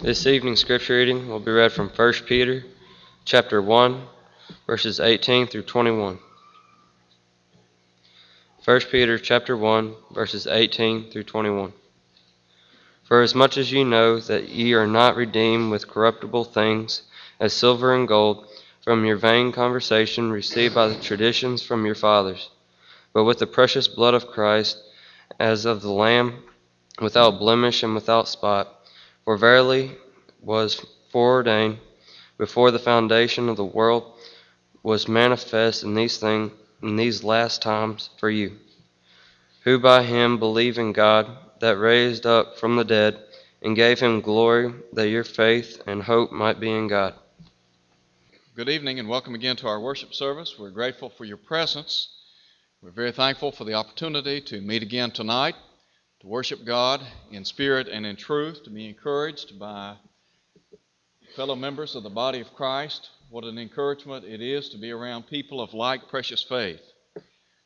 This evening's scripture reading will be read from 1 Peter chapter 1 verses 18 through 21. 1 Peter chapter 1 verses 18 through 21. For as much as ye know that ye are not redeemed with corruptible things as silver and gold from your vain conversation received by the traditions from your fathers, but with the precious blood of Christ as of the lamb without blemish and without spot for verily was foreordained before the foundation of the world was manifest in these things in these last times for you, who by him believe in God that raised up from the dead and gave him glory that your faith and hope might be in God. Good evening and welcome again to our worship service. We're grateful for your presence. We're very thankful for the opportunity to meet again tonight to worship God in spirit and in truth, to be encouraged by fellow members of the body of Christ. What an encouragement it is to be around people of like precious faith.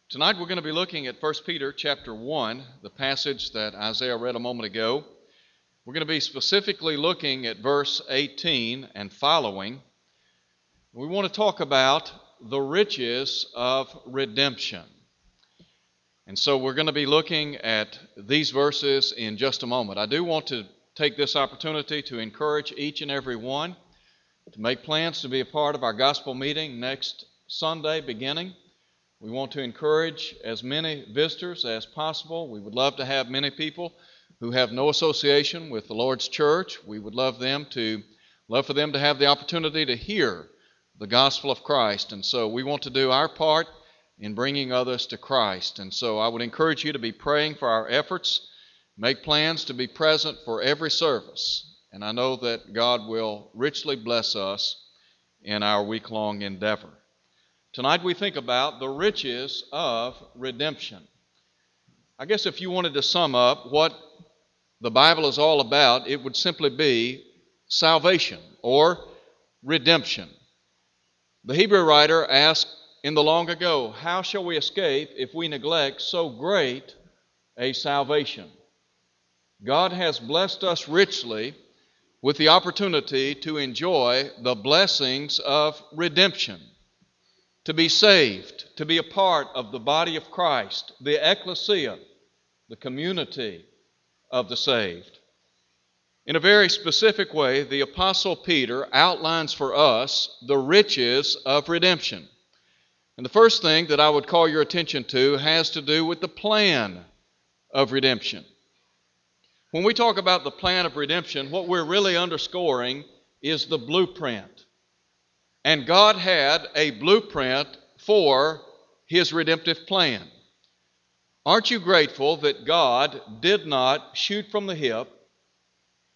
Tonight we're going to be looking at 1 Peter chapter 1, the passage that Isaiah read a moment ago. We're going to be specifically looking at verse 18 and following. We want to talk about the riches of redemption. And so we're going to be looking at these verses in just a moment. I do want to take this opportunity to encourage each and every one to make plans to be a part of our gospel meeting next Sunday beginning. We want to encourage as many visitors as possible. We would love to have many people who have no association with the Lord's church. We would love them to love for them to have the opportunity to hear the gospel of Christ. And so we want to do our part in bringing others to Christ. And so I would encourage you to be praying for our efforts, make plans to be present for every service. And I know that God will richly bless us in our week long endeavor. Tonight we think about the riches of redemption. I guess if you wanted to sum up what the Bible is all about, it would simply be salvation or redemption. The Hebrew writer asked in the long ago, how shall we escape if we neglect so great a salvation? God has blessed us richly with the opportunity to enjoy the blessings of redemption, to be saved, to be a part of the body of Christ, the ecclesia, the community of the saved. In a very specific way, the Apostle Peter outlines for us the riches of redemption. And the first thing that I would call your attention to has to do with the plan of redemption. When we talk about the plan of redemption, what we're really underscoring is the blueprint. And God had a blueprint for His redemptive plan. Aren't you grateful that God did not shoot from the hip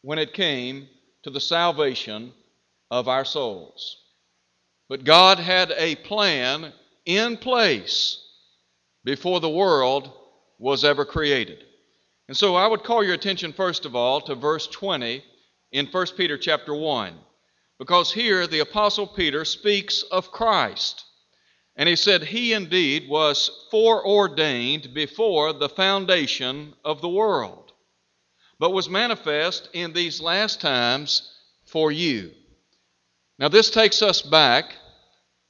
when it came to the salvation of our souls? But God had a plan in place before the world was ever created. And so I would call your attention first of all to verse 20 in 1 Peter chapter 1 because here the apostle Peter speaks of Christ. And he said he indeed was foreordained before the foundation of the world, but was manifest in these last times for you. Now, this takes us back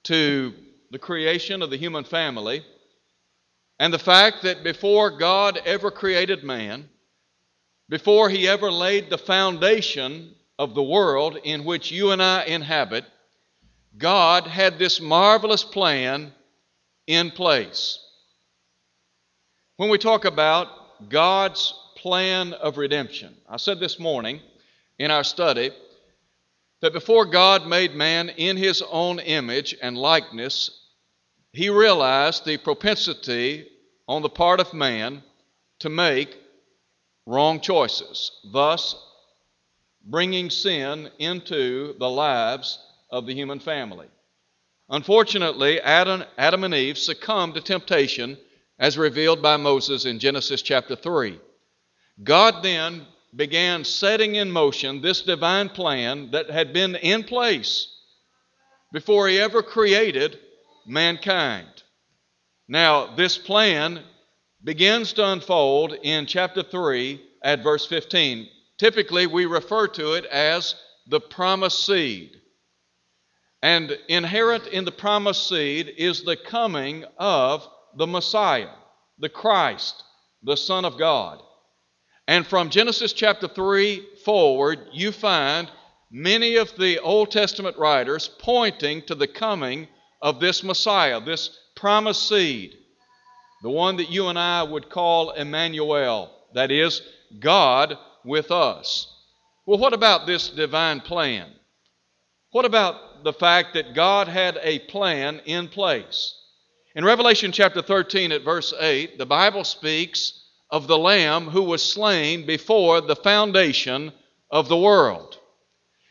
to the creation of the human family, and the fact that before God ever created man, before he ever laid the foundation of the world in which you and I inhabit, God had this marvelous plan in place. When we talk about God's plan of redemption, I said this morning in our study that before God made man in his own image and likeness, he realized the propensity on the part of man to make wrong choices, thus bringing sin into the lives of the human family. Unfortunately, Adam, Adam and Eve succumbed to temptation as revealed by Moses in Genesis chapter 3. God then began setting in motion this divine plan that had been in place before he ever created mankind. Now, this plan begins to unfold in chapter 3 at verse 15. Typically, we refer to it as the promised seed. And inherent in the promised seed is the coming of the Messiah, the Christ, the Son of God. And from Genesis chapter 3 forward, you find many of the Old Testament writers pointing to the coming of this Messiah, this promised seed, the one that you and I would call Emmanuel, that is, God with us. Well, what about this divine plan? What about the fact that God had a plan in place? In Revelation chapter 13 at verse 8, the Bible speaks of the Lamb who was slain before the foundation of the world.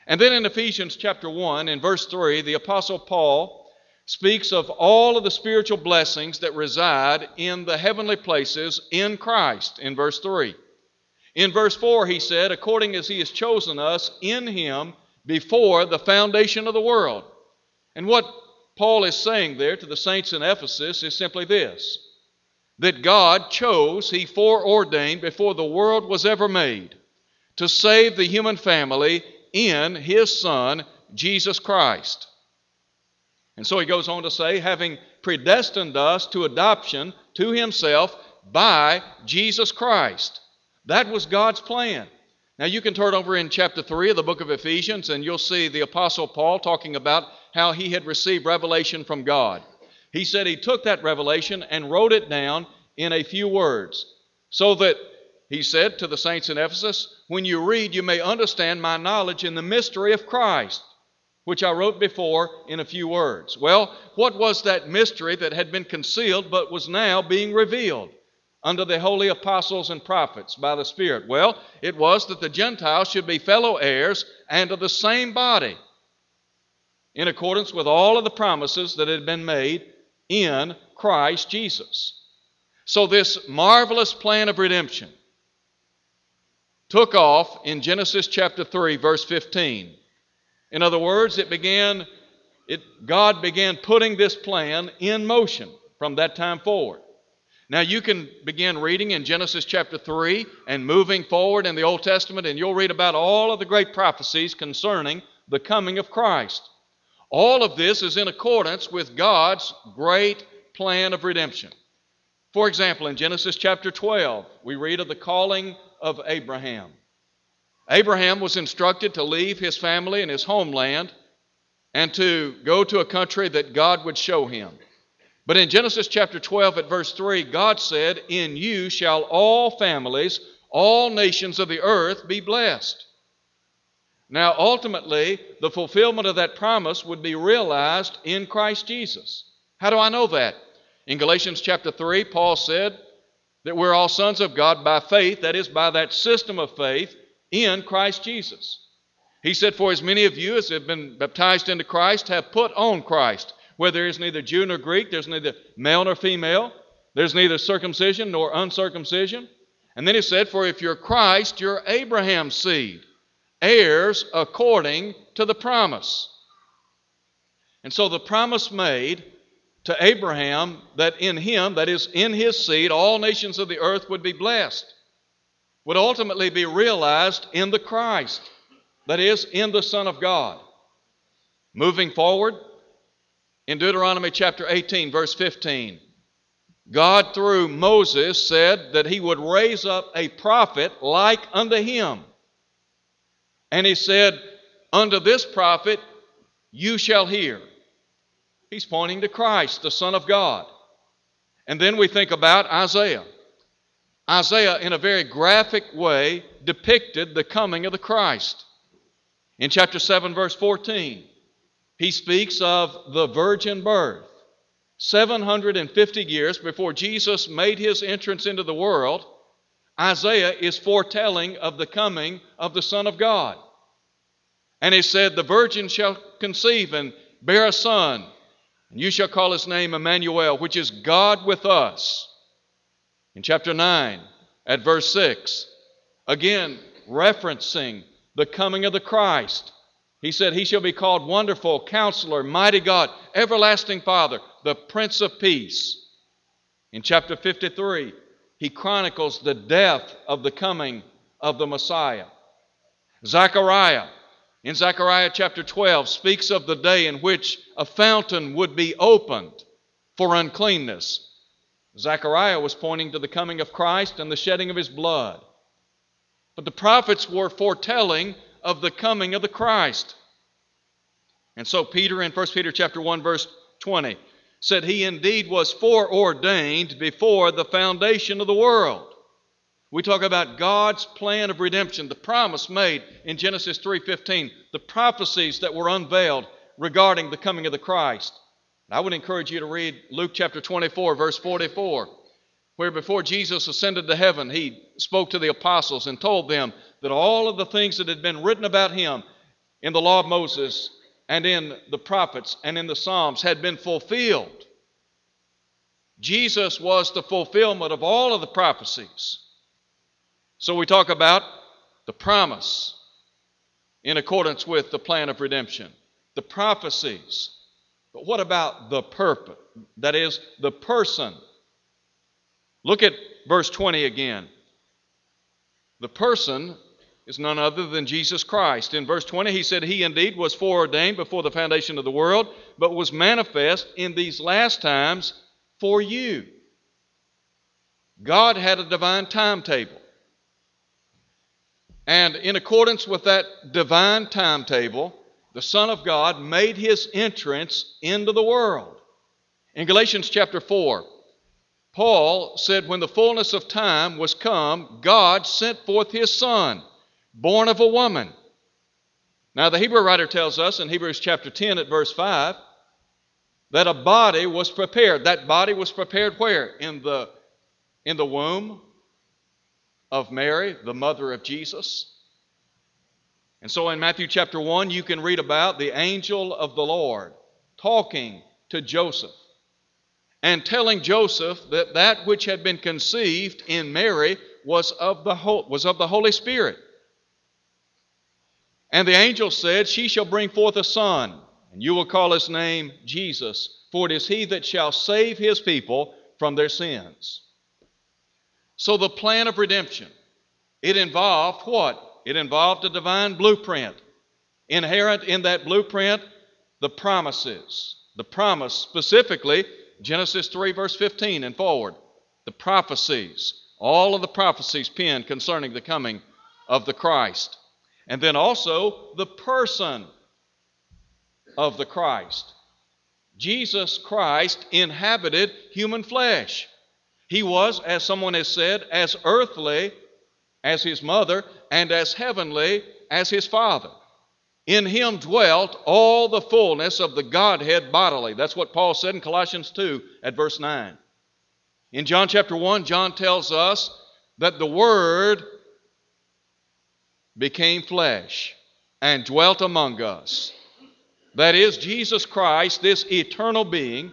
And then in Ephesians chapter 1, in verse 3, the Apostle Paul speaks of all of the spiritual blessings that reside in the heavenly places in Christ, in verse 3. In verse 4, he said, according as he has chosen us in him before the foundation of the world. And what Paul is saying there to the saints in Ephesus is simply this that God chose, he foreordained before the world was ever made, to save the human family in his Son, Jesus Christ. And so he goes on to say, having predestined us to adoption to himself by Jesus Christ that was God's plan. Now, you can turn over in chapter 3 of the book of Ephesians, and you'll see the Apostle Paul talking about how he had received revelation from God. He said he took that revelation and wrote it down in a few words, so that, he said to the saints in Ephesus, when you read, you may understand my knowledge in the mystery of Christ, which I wrote before in a few words. Well, what was that mystery that had been concealed but was now being revealed? under the holy apostles and prophets by the Spirit? Well, it was that the Gentiles should be fellow heirs and of the same body, in accordance with all of the promises that had been made in Christ Jesus. So, this marvelous plan of redemption took off in Genesis chapter 3, verse 15. In other words, it began, it, God began putting this plan in motion from that time forward. Now, you can begin reading in Genesis chapter 3 and moving forward in the Old Testament, and you'll read about all of the great prophecies concerning the coming of Christ. All of this is in accordance with God's great plan of redemption. For example, in Genesis chapter 12, we read of the calling of Abraham. Abraham was instructed to leave his family and his homeland and to go to a country that God would show him. But in Genesis chapter 12 at verse 3, God said, In you shall all families, all nations of the earth be blessed. Now, ultimately, the fulfillment of that promise would be realized in Christ Jesus. How do I know that? In Galatians chapter 3, Paul said that we're all sons of God by faith, that is, by that system of faith in Christ Jesus. He said, For as many of you as have been baptized into Christ have put on Christ where there is neither Jew nor Greek, there's neither male nor female, there's neither circumcision nor uncircumcision. And then he said, For if you're Christ, you're Abraham's seed, heirs according to the promise. And so the promise made to Abraham that in him, that is, in his seed, all nations of the earth would be blessed, would ultimately be realized in the Christ, that is, in the Son of God. Moving forward, in Deuteronomy chapter 18, verse 15, God, through Moses, said that he would raise up a prophet like unto him. And he said, Unto this prophet you shall hear. He's pointing to Christ, the Son of God. And then we think about Isaiah. Isaiah, in a very graphic way, depicted the coming of the Christ. In chapter 7, verse 14, he speaks of the virgin birth. 750 years before Jesus made his entrance into the world, Isaiah is foretelling of the coming of the Son of God. And he said, The virgin shall conceive and bear a son, and you shall call his name Emmanuel, which is God with us. In chapter 9, at verse 6, again referencing the coming of the Christ. He said, He shall be called Wonderful, Counselor, Mighty God, Everlasting Father, the Prince of Peace. In chapter 53, he chronicles the death of the coming of the Messiah. Zechariah, in Zechariah chapter 12, speaks of the day in which a fountain would be opened for uncleanness. Zechariah was pointing to the coming of Christ and the shedding of his blood. But the prophets were foretelling of the coming of the Christ. And so Peter in 1 Peter chapter 1 verse 20 said he indeed was foreordained before the foundation of the world. We talk about God's plan of redemption, the promise made in Genesis 3:15, the prophecies that were unveiled regarding the coming of the Christ. I would encourage you to read Luke chapter 24 verse 44, where before Jesus ascended to heaven, he spoke to the apostles and told them that all of the things that had been written about him in the law of Moses and in the prophets and in the Psalms had been fulfilled. Jesus was the fulfillment of all of the prophecies. So we talk about the promise in accordance with the plan of redemption, the prophecies. But what about the purpose? That is, the person. Look at verse 20 again. The person is none other than Jesus Christ. In verse 20, he said, He indeed was foreordained before the foundation of the world, but was manifest in these last times for you. God had a divine timetable. And in accordance with that divine timetable, the Son of God made his entrance into the world. In Galatians chapter 4, Paul said, When the fullness of time was come, God sent forth his Son born of a woman. Now, the Hebrew writer tells us in Hebrews chapter 10 at verse 5 that a body was prepared. That body was prepared where? In the, in the womb of Mary, the mother of Jesus. And so in Matthew chapter 1, you can read about the angel of the Lord talking to Joseph and telling Joseph that that which had been conceived in Mary was of the, was of the Holy Spirit. And the angel said, She shall bring forth a son, and you will call his name Jesus, for it is he that shall save his people from their sins. So the plan of redemption, it involved what? It involved a divine blueprint. Inherent in that blueprint, the promises. The promise, specifically, Genesis 3, verse 15 and forward. The prophecies. All of the prophecies penned concerning the coming of the Christ. And then also the person of the Christ. Jesus Christ inhabited human flesh. He was, as someone has said, as earthly as his mother and as heavenly as his father. In him dwelt all the fullness of the Godhead bodily. That's what Paul said in Colossians 2 at verse 9. In John chapter 1, John tells us that the Word became flesh and dwelt among us. That is, Jesus Christ, this eternal being,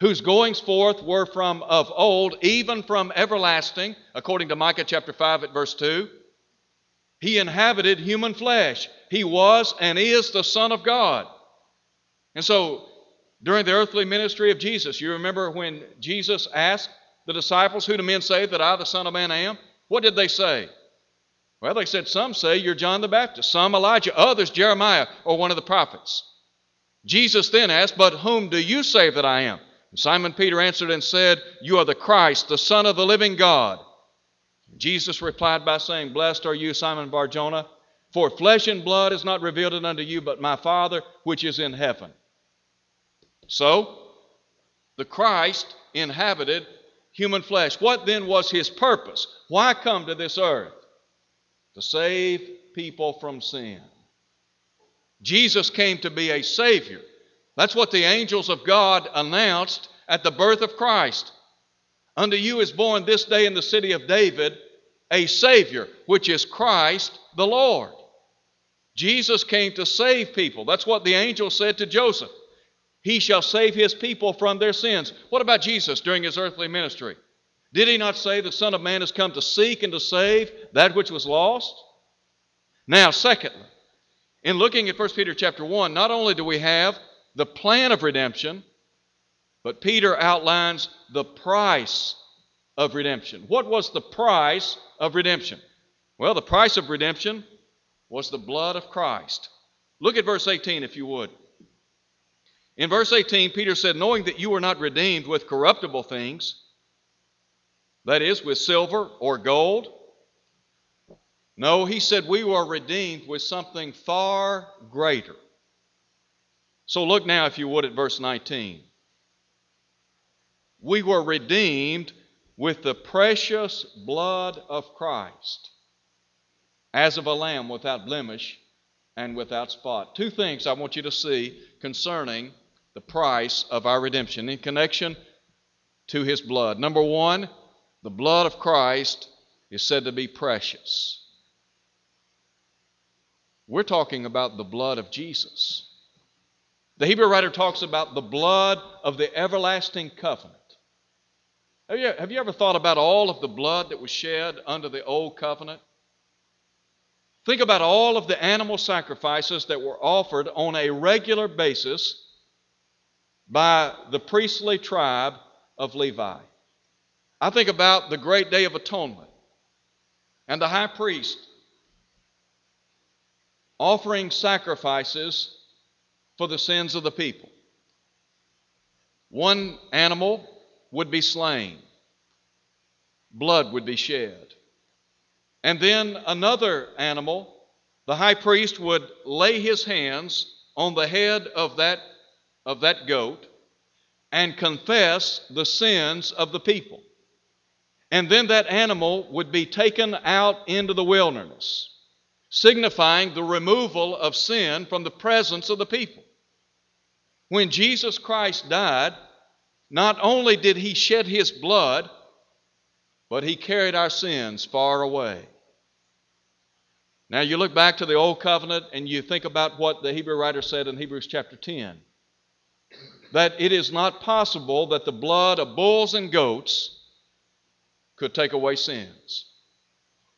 whose goings forth were from of old, even from everlasting, according to Micah chapter 5 at verse 2. He inhabited human flesh. He was and is the Son of God. And so, during the earthly ministry of Jesus, you remember when Jesus asked the disciples, Who do men say that I, the Son of Man, am? What did they say? Well, they said, Some say you're John the Baptist, some Elijah, others Jeremiah or one of the prophets. Jesus then asked, But whom do you say that I am? Simon Peter answered and said, You are the Christ, the Son of the living God. Jesus replied by saying, Blessed are you, Simon Barjona, for flesh and blood is not revealed it unto you, but my Father which is in heaven. So, the Christ inhabited human flesh. What then was his purpose? Why come to this earth? To save people from sin. Jesus came to be a Savior. That's what the angels of God announced at the birth of Christ. Unto you is born this day in the city of David a Savior, which is Christ the Lord. Jesus came to save people. That's what the angel said to Joseph. He shall save his people from their sins. What about Jesus during his earthly ministry? Did he not say the Son of Man has come to seek and to save that which was lost? Now, secondly, in looking at 1 Peter chapter 1, not only do we have the plan of redemption, but Peter outlines the price of redemption. What was the price of redemption? Well, the price of redemption was the blood of Christ. Look at verse 18 if you would. In verse 18, Peter said, Knowing that you were not redeemed with corruptible things, that is, with silver or gold. No, he said we were redeemed with something far greater. So look now, if you would, at verse 19. We were redeemed with the precious blood of Christ, as of a lamb without blemish and without spot. Two things I want you to see concerning the price of our redemption in connection to his blood. Number one, the blood of Christ is said to be precious. We're talking about the blood of Jesus. The Hebrew writer talks about the blood of the everlasting covenant. Have you, have you ever thought about all of the blood that was shed under the old covenant? Think about all of the animal sacrifices that were offered on a regular basis by the priestly tribe of Levi. I think about the great day of atonement and the high priest offering sacrifices for the sins of the people. One animal would be slain, blood would be shed. And then another animal, the high priest would lay his hands on the head of that of that goat and confess the sins of the people. And then that animal would be taken out into the wilderness, signifying the removal of sin from the presence of the people. When Jesus Christ died, not only did he shed his blood, but he carried our sins far away. Now you look back to the Old Covenant and you think about what the Hebrew writer said in Hebrews chapter 10 that it is not possible that the blood of bulls and goats could take away sins.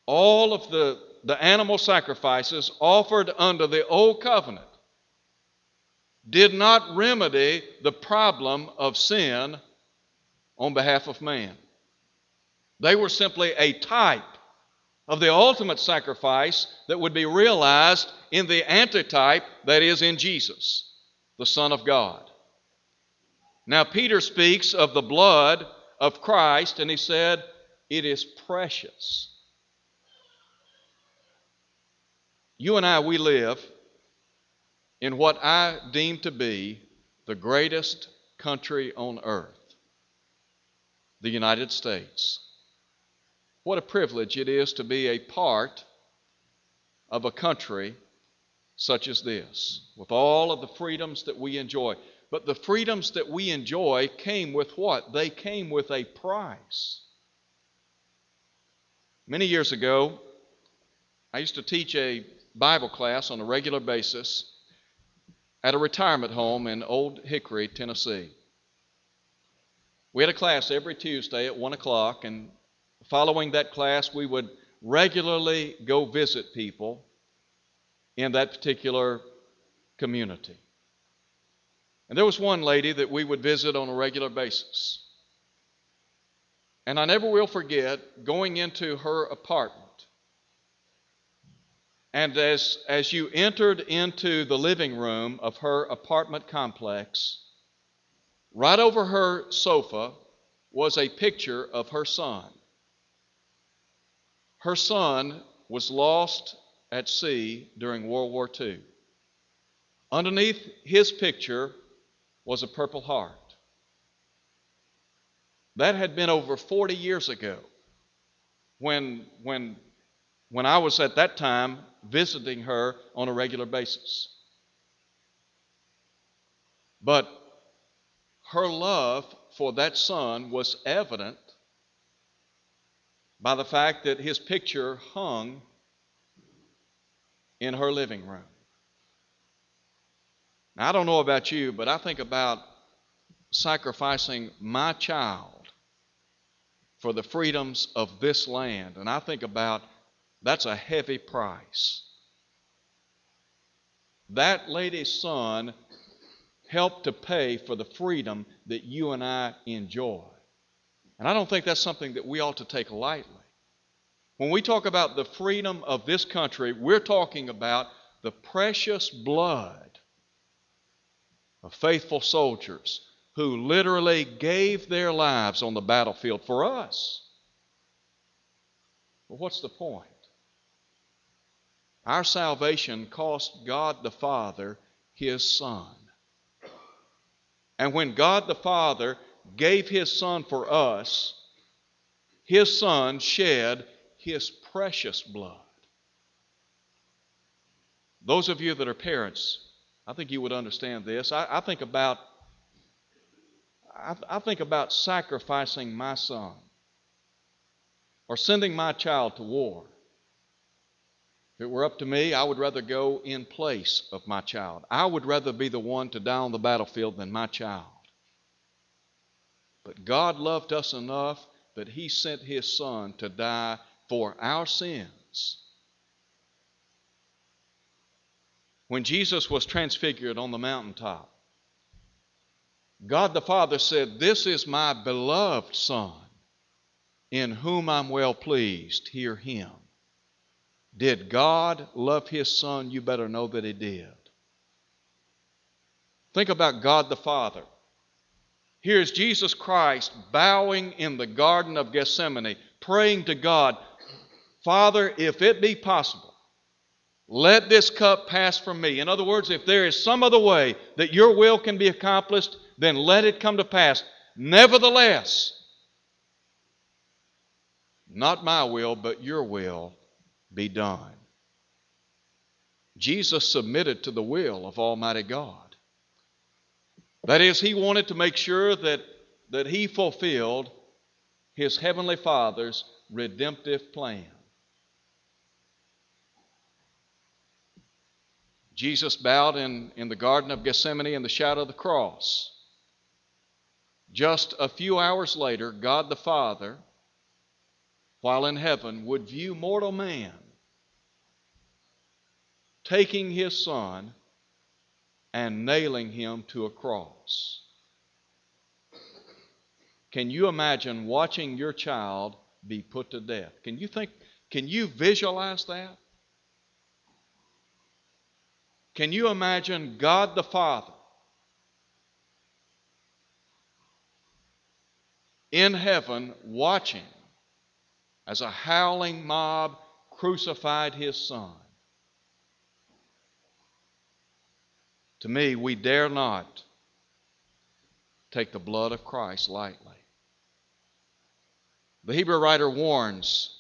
All of the, the animal sacrifices offered under the old covenant did not remedy the problem of sin on behalf of man. They were simply a type of the ultimate sacrifice that would be realized in the antitype that is in Jesus, the Son of God. Now, Peter speaks of the blood of Christ, and he said, It is precious. You and I, we live in what I deem to be the greatest country on earth, the United States. What a privilege it is to be a part of a country such as this, with all of the freedoms that we enjoy. But the freedoms that we enjoy came with what? They came with a price. Many years ago, I used to teach a Bible class on a regular basis at a retirement home in Old Hickory, Tennessee. We had a class every Tuesday at 1 o'clock, and following that class, we would regularly go visit people in that particular community. And there was one lady that we would visit on a regular basis. And I never will forget going into her apartment. And as, as you entered into the living room of her apartment complex, right over her sofa was a picture of her son. Her son was lost at sea during World War II. Underneath his picture was a Purple Heart. That had been over 40 years ago when, when, when I was at that time visiting her on a regular basis. But her love for that son was evident by the fact that his picture hung in her living room. Now, I don't know about you, but I think about sacrificing my child for the freedoms of this land. And I think about that's a heavy price. That lady's son helped to pay for the freedom that you and I enjoy. And I don't think that's something that we ought to take lightly. When we talk about the freedom of this country, we're talking about the precious blood of faithful soldiers who literally gave their lives on the battlefield for us. Well, what's the point? Our salvation cost God the Father His Son. And when God the Father gave His Son for us, His Son shed His precious blood. Those of you that are parents, I think you would understand this. I, I think about I, I think about sacrificing my son or sending my child to war. If it were up to me, I would rather go in place of my child. I would rather be the one to die on the battlefield than my child. But God loved us enough that He sent His Son to die for our sins. When Jesus was transfigured on the mountaintop, God the Father said, This is my beloved Son, in whom I'm well pleased. Hear Him. Did God love His Son? You better know that He did. Think about God the Father. Here's Jesus Christ bowing in the Garden of Gethsemane, praying to God, Father, if it be possible, let this cup pass from me. In other words, if there is some other way that your will can be accomplished, then let it come to pass. Nevertheless, not my will, but your will be done. Jesus submitted to the will of Almighty God. That is, he wanted to make sure that, that he fulfilled his heavenly Father's redemptive plan. Jesus bowed in, in the Garden of Gethsemane in the shadow of the cross. Just a few hours later, God the Father while in heaven, would view mortal man taking his son and nailing him to a cross. Can you imagine watching your child be put to death? Can you think, can you visualize that? Can you imagine God the Father in heaven watching as a howling mob crucified his son. To me, we dare not take the blood of Christ lightly. The Hebrew writer warns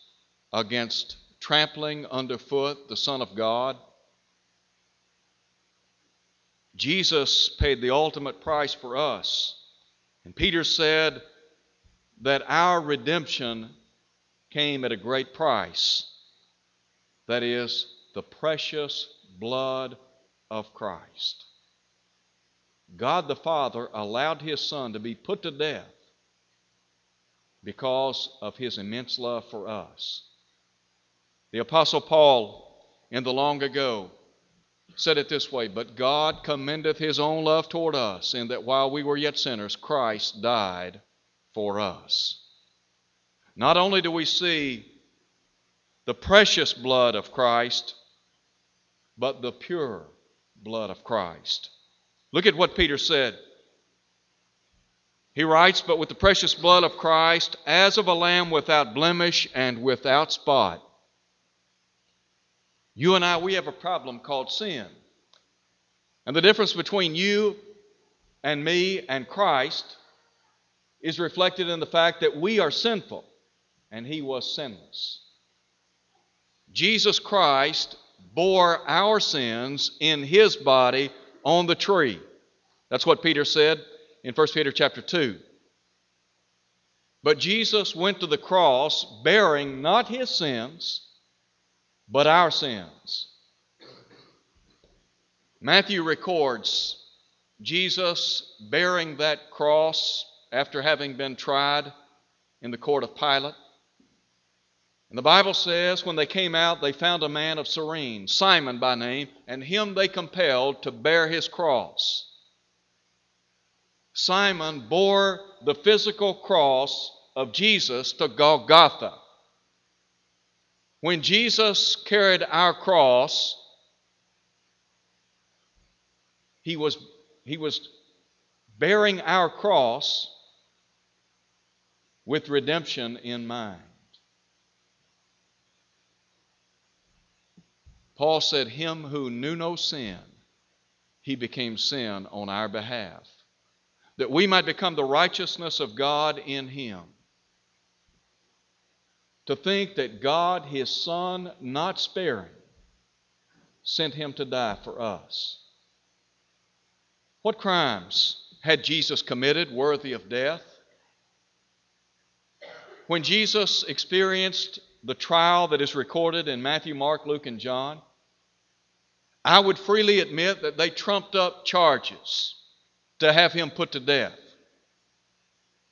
against trampling underfoot the Son of God. Jesus paid the ultimate price for us. And Peter said that our redemption came at a great price. That is, the precious blood of Christ. God the Father allowed His Son to be put to death because of His immense love for us. The Apostle Paul, in the long ago, said it this way But God commendeth His own love toward us, in that while we were yet sinners, Christ died for us. Not only do we see the precious blood of Christ, but the pure blood of Christ. Look at what Peter said. He writes, But with the precious blood of Christ, as of a lamb without blemish and without spot. You and I, we have a problem called sin. And the difference between you and me and Christ is reflected in the fact that we are sinful and he was sinless. Jesus Christ bore our sins in his body on the tree. That's what Peter said in 1 Peter chapter 2. But Jesus went to the cross bearing not his sins, but our sins. Matthew records Jesus bearing that cross after having been tried in the court of Pilate. And the Bible says, when they came out, they found a man of Cyrene, Simon by name, and him they compelled to bear his cross. Simon bore the physical cross of Jesus to Golgotha. When Jesus carried our cross, he was, he was bearing our cross with redemption in mind. Paul said, Him who knew no sin, he became sin on our behalf, that we might become the righteousness of God in him. To think that God, his Son, not sparing, sent him to die for us. What crimes had Jesus committed worthy of death? When Jesus experienced the trial that is recorded in Matthew, Mark, Luke, and John, I would freely admit that they trumped up charges to have him put to death.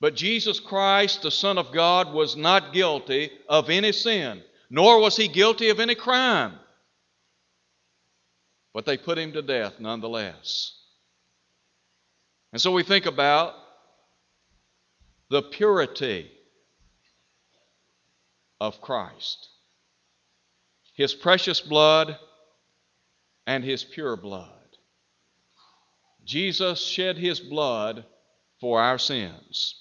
But Jesus Christ, the Son of God, was not guilty of any sin, nor was he guilty of any crime. But they put him to death nonetheless. And so we think about the purity of Christ, his precious blood and his pure blood. Jesus shed his blood for our sins.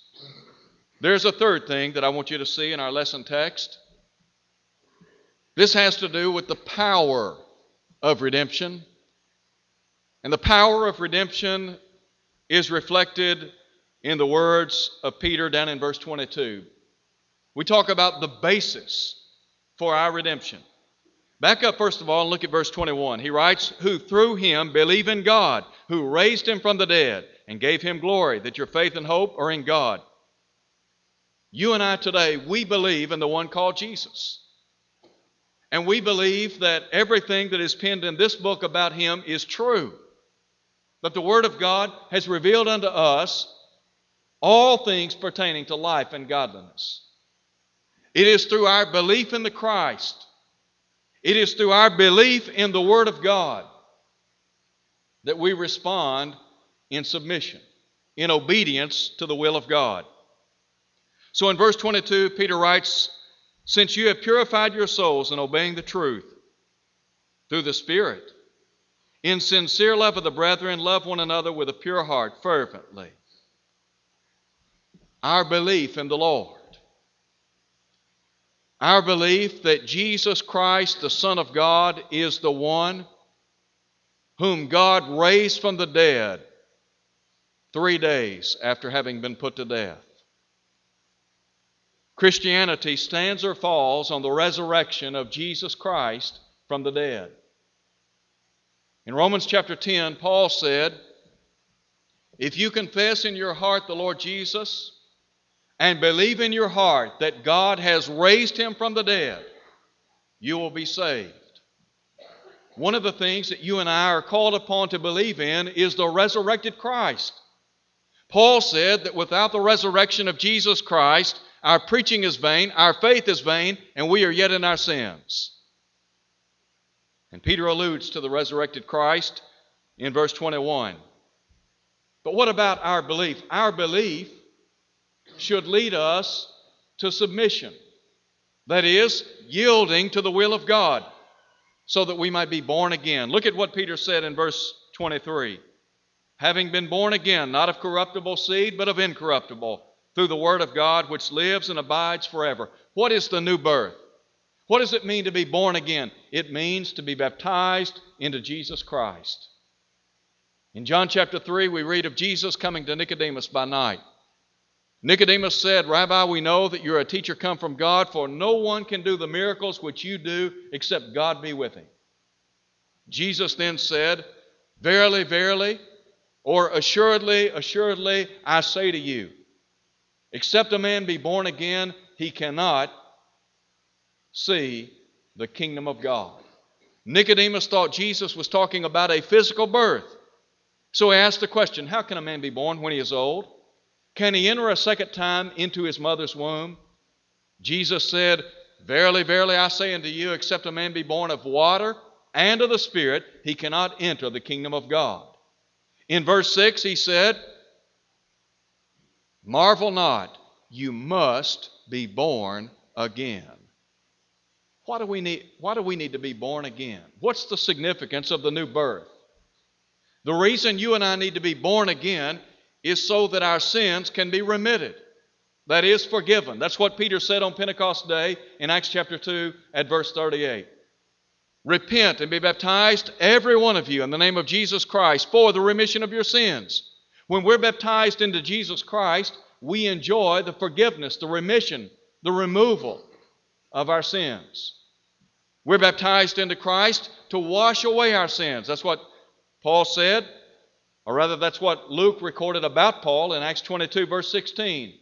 There's a third thing that I want you to see in our lesson text. This has to do with the power of redemption. And the power of redemption is reflected in the words of Peter down in verse 22. We talk about the basis for our redemption. Back up, first of all, and look at verse 21. He writes, Who through him believe in God, who raised him from the dead and gave him glory, that your faith and hope are in God. You and I today, we believe in the one called Jesus. And we believe that everything that is penned in this book about him is true. That the Word of God has revealed unto us all things pertaining to life and godliness. It is through our belief in the Christ it is through our belief in the Word of God that we respond in submission, in obedience to the will of God. So in verse 22, Peter writes, Since you have purified your souls in obeying the truth through the Spirit, in sincere love of the brethren, love one another with a pure heart fervently. Our belief in the Lord our belief that Jesus Christ, the Son of God, is the one whom God raised from the dead three days after having been put to death. Christianity stands or falls on the resurrection of Jesus Christ from the dead. In Romans chapter 10, Paul said, If you confess in your heart the Lord Jesus, and believe in your heart that God has raised him from the dead, you will be saved. One of the things that you and I are called upon to believe in is the resurrected Christ. Paul said that without the resurrection of Jesus Christ, our preaching is vain, our faith is vain, and we are yet in our sins. And Peter alludes to the resurrected Christ in verse 21. But what about our belief? Our belief should lead us to submission. That is, yielding to the will of God so that we might be born again. Look at what Peter said in verse 23 Having been born again, not of corruptible seed, but of incorruptible, through the Word of God which lives and abides forever. What is the new birth? What does it mean to be born again? It means to be baptized into Jesus Christ. In John chapter 3, we read of Jesus coming to Nicodemus by night. Nicodemus said, Rabbi, we know that you're a teacher come from God, for no one can do the miracles which you do except God be with him. Jesus then said, Verily, verily, or assuredly, assuredly, I say to you, except a man be born again, he cannot see the kingdom of God. Nicodemus thought Jesus was talking about a physical birth. So he asked the question How can a man be born when he is old? Can he enter a second time into his mother's womb? Jesus said, Verily, verily, I say unto you, except a man be born of water and of the Spirit, he cannot enter the kingdom of God. In verse 6, he said, Marvel not, you must be born again. why do we need, why do we need to be born again? What's the significance of the new birth? The reason you and I need to be born again is so that our sins can be remitted. That is, forgiven. That's what Peter said on Pentecost Day in Acts chapter 2 at verse 38. Repent and be baptized, every one of you, in the name of Jesus Christ for the remission of your sins. When we're baptized into Jesus Christ, we enjoy the forgiveness, the remission, the removal of our sins. We're baptized into Christ to wash away our sins. That's what Paul said, or rather, that's what Luke recorded about Paul in Acts 22, verse 16.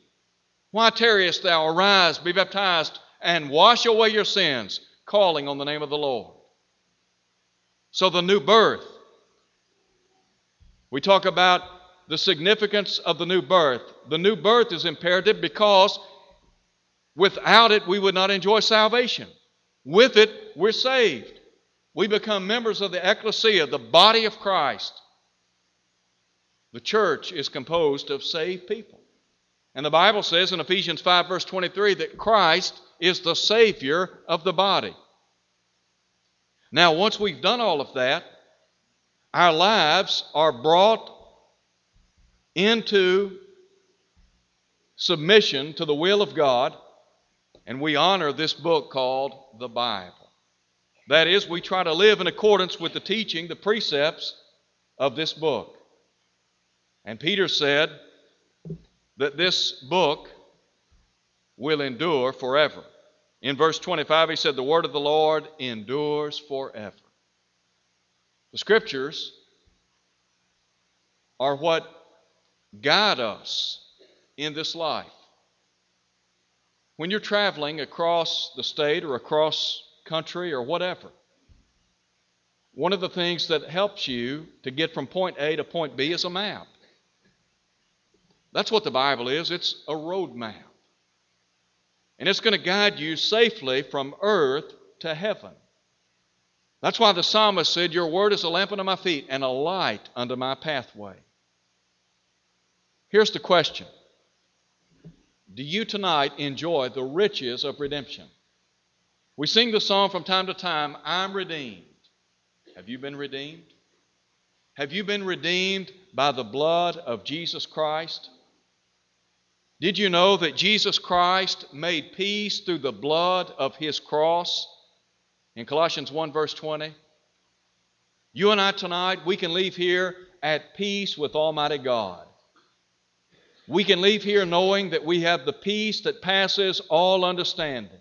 Why tarriest thou? Arise, be baptized, and wash away your sins, calling on the name of the Lord. So, the new birth. We talk about the significance of the new birth. The new birth is imperative because without it, we would not enjoy salvation. With it, we're saved. We become members of the ecclesia, the body of Christ. The church is composed of saved people. And the Bible says in Ephesians 5, verse 23, that Christ is the Savior of the body. Now, once we've done all of that, our lives are brought into submission to the will of God, and we honor this book called the Bible. That is, we try to live in accordance with the teaching, the precepts of this book. And Peter said that this book will endure forever. In verse 25, he said, The word of the Lord endures forever. The scriptures are what guide us in this life. When you're traveling across the state or across country or whatever, one of the things that helps you to get from point A to point B is a map. That's what the Bible is it's a road map. And it's going to guide you safely from earth to heaven. That's why the psalmist said, Your word is a lamp unto my feet and a light unto my pathway. Here's the question Do you tonight enjoy the riches of redemption? We sing the song from time to time, I'm redeemed. Have you been redeemed? Have you been redeemed by the blood of Jesus Christ? Did you know that Jesus Christ made peace through the blood of his cross? In Colossians 1, verse 20. You and I tonight, we can leave here at peace with Almighty God. We can leave here knowing that we have the peace that passes all understanding.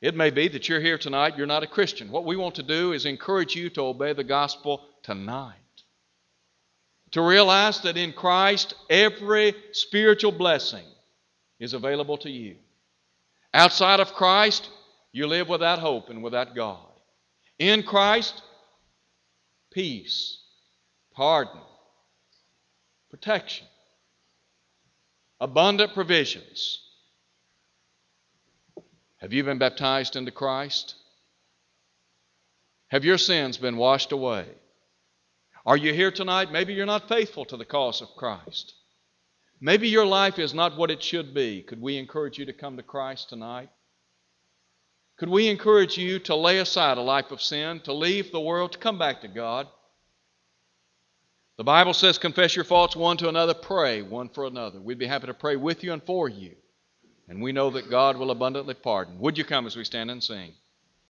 It may be that you're here tonight, you're not a Christian. What we want to do is encourage you to obey the gospel tonight. To realize that in Christ, every spiritual blessing is available to you. Outside of Christ, you live without hope and without God. In Christ, peace, pardon, protection abundant provisions. Have you been baptized into Christ? Have your sins been washed away? Are you here tonight? Maybe you're not faithful to the cause of Christ. Maybe your life is not what it should be. Could we encourage you to come to Christ tonight? Could we encourage you to lay aside a life of sin, to leave the world, to come back to God? The Bible says, confess your faults one to another, pray one for another. We'd be happy to pray with you and for you. And we know that God will abundantly pardon. Would you come as we stand and sing?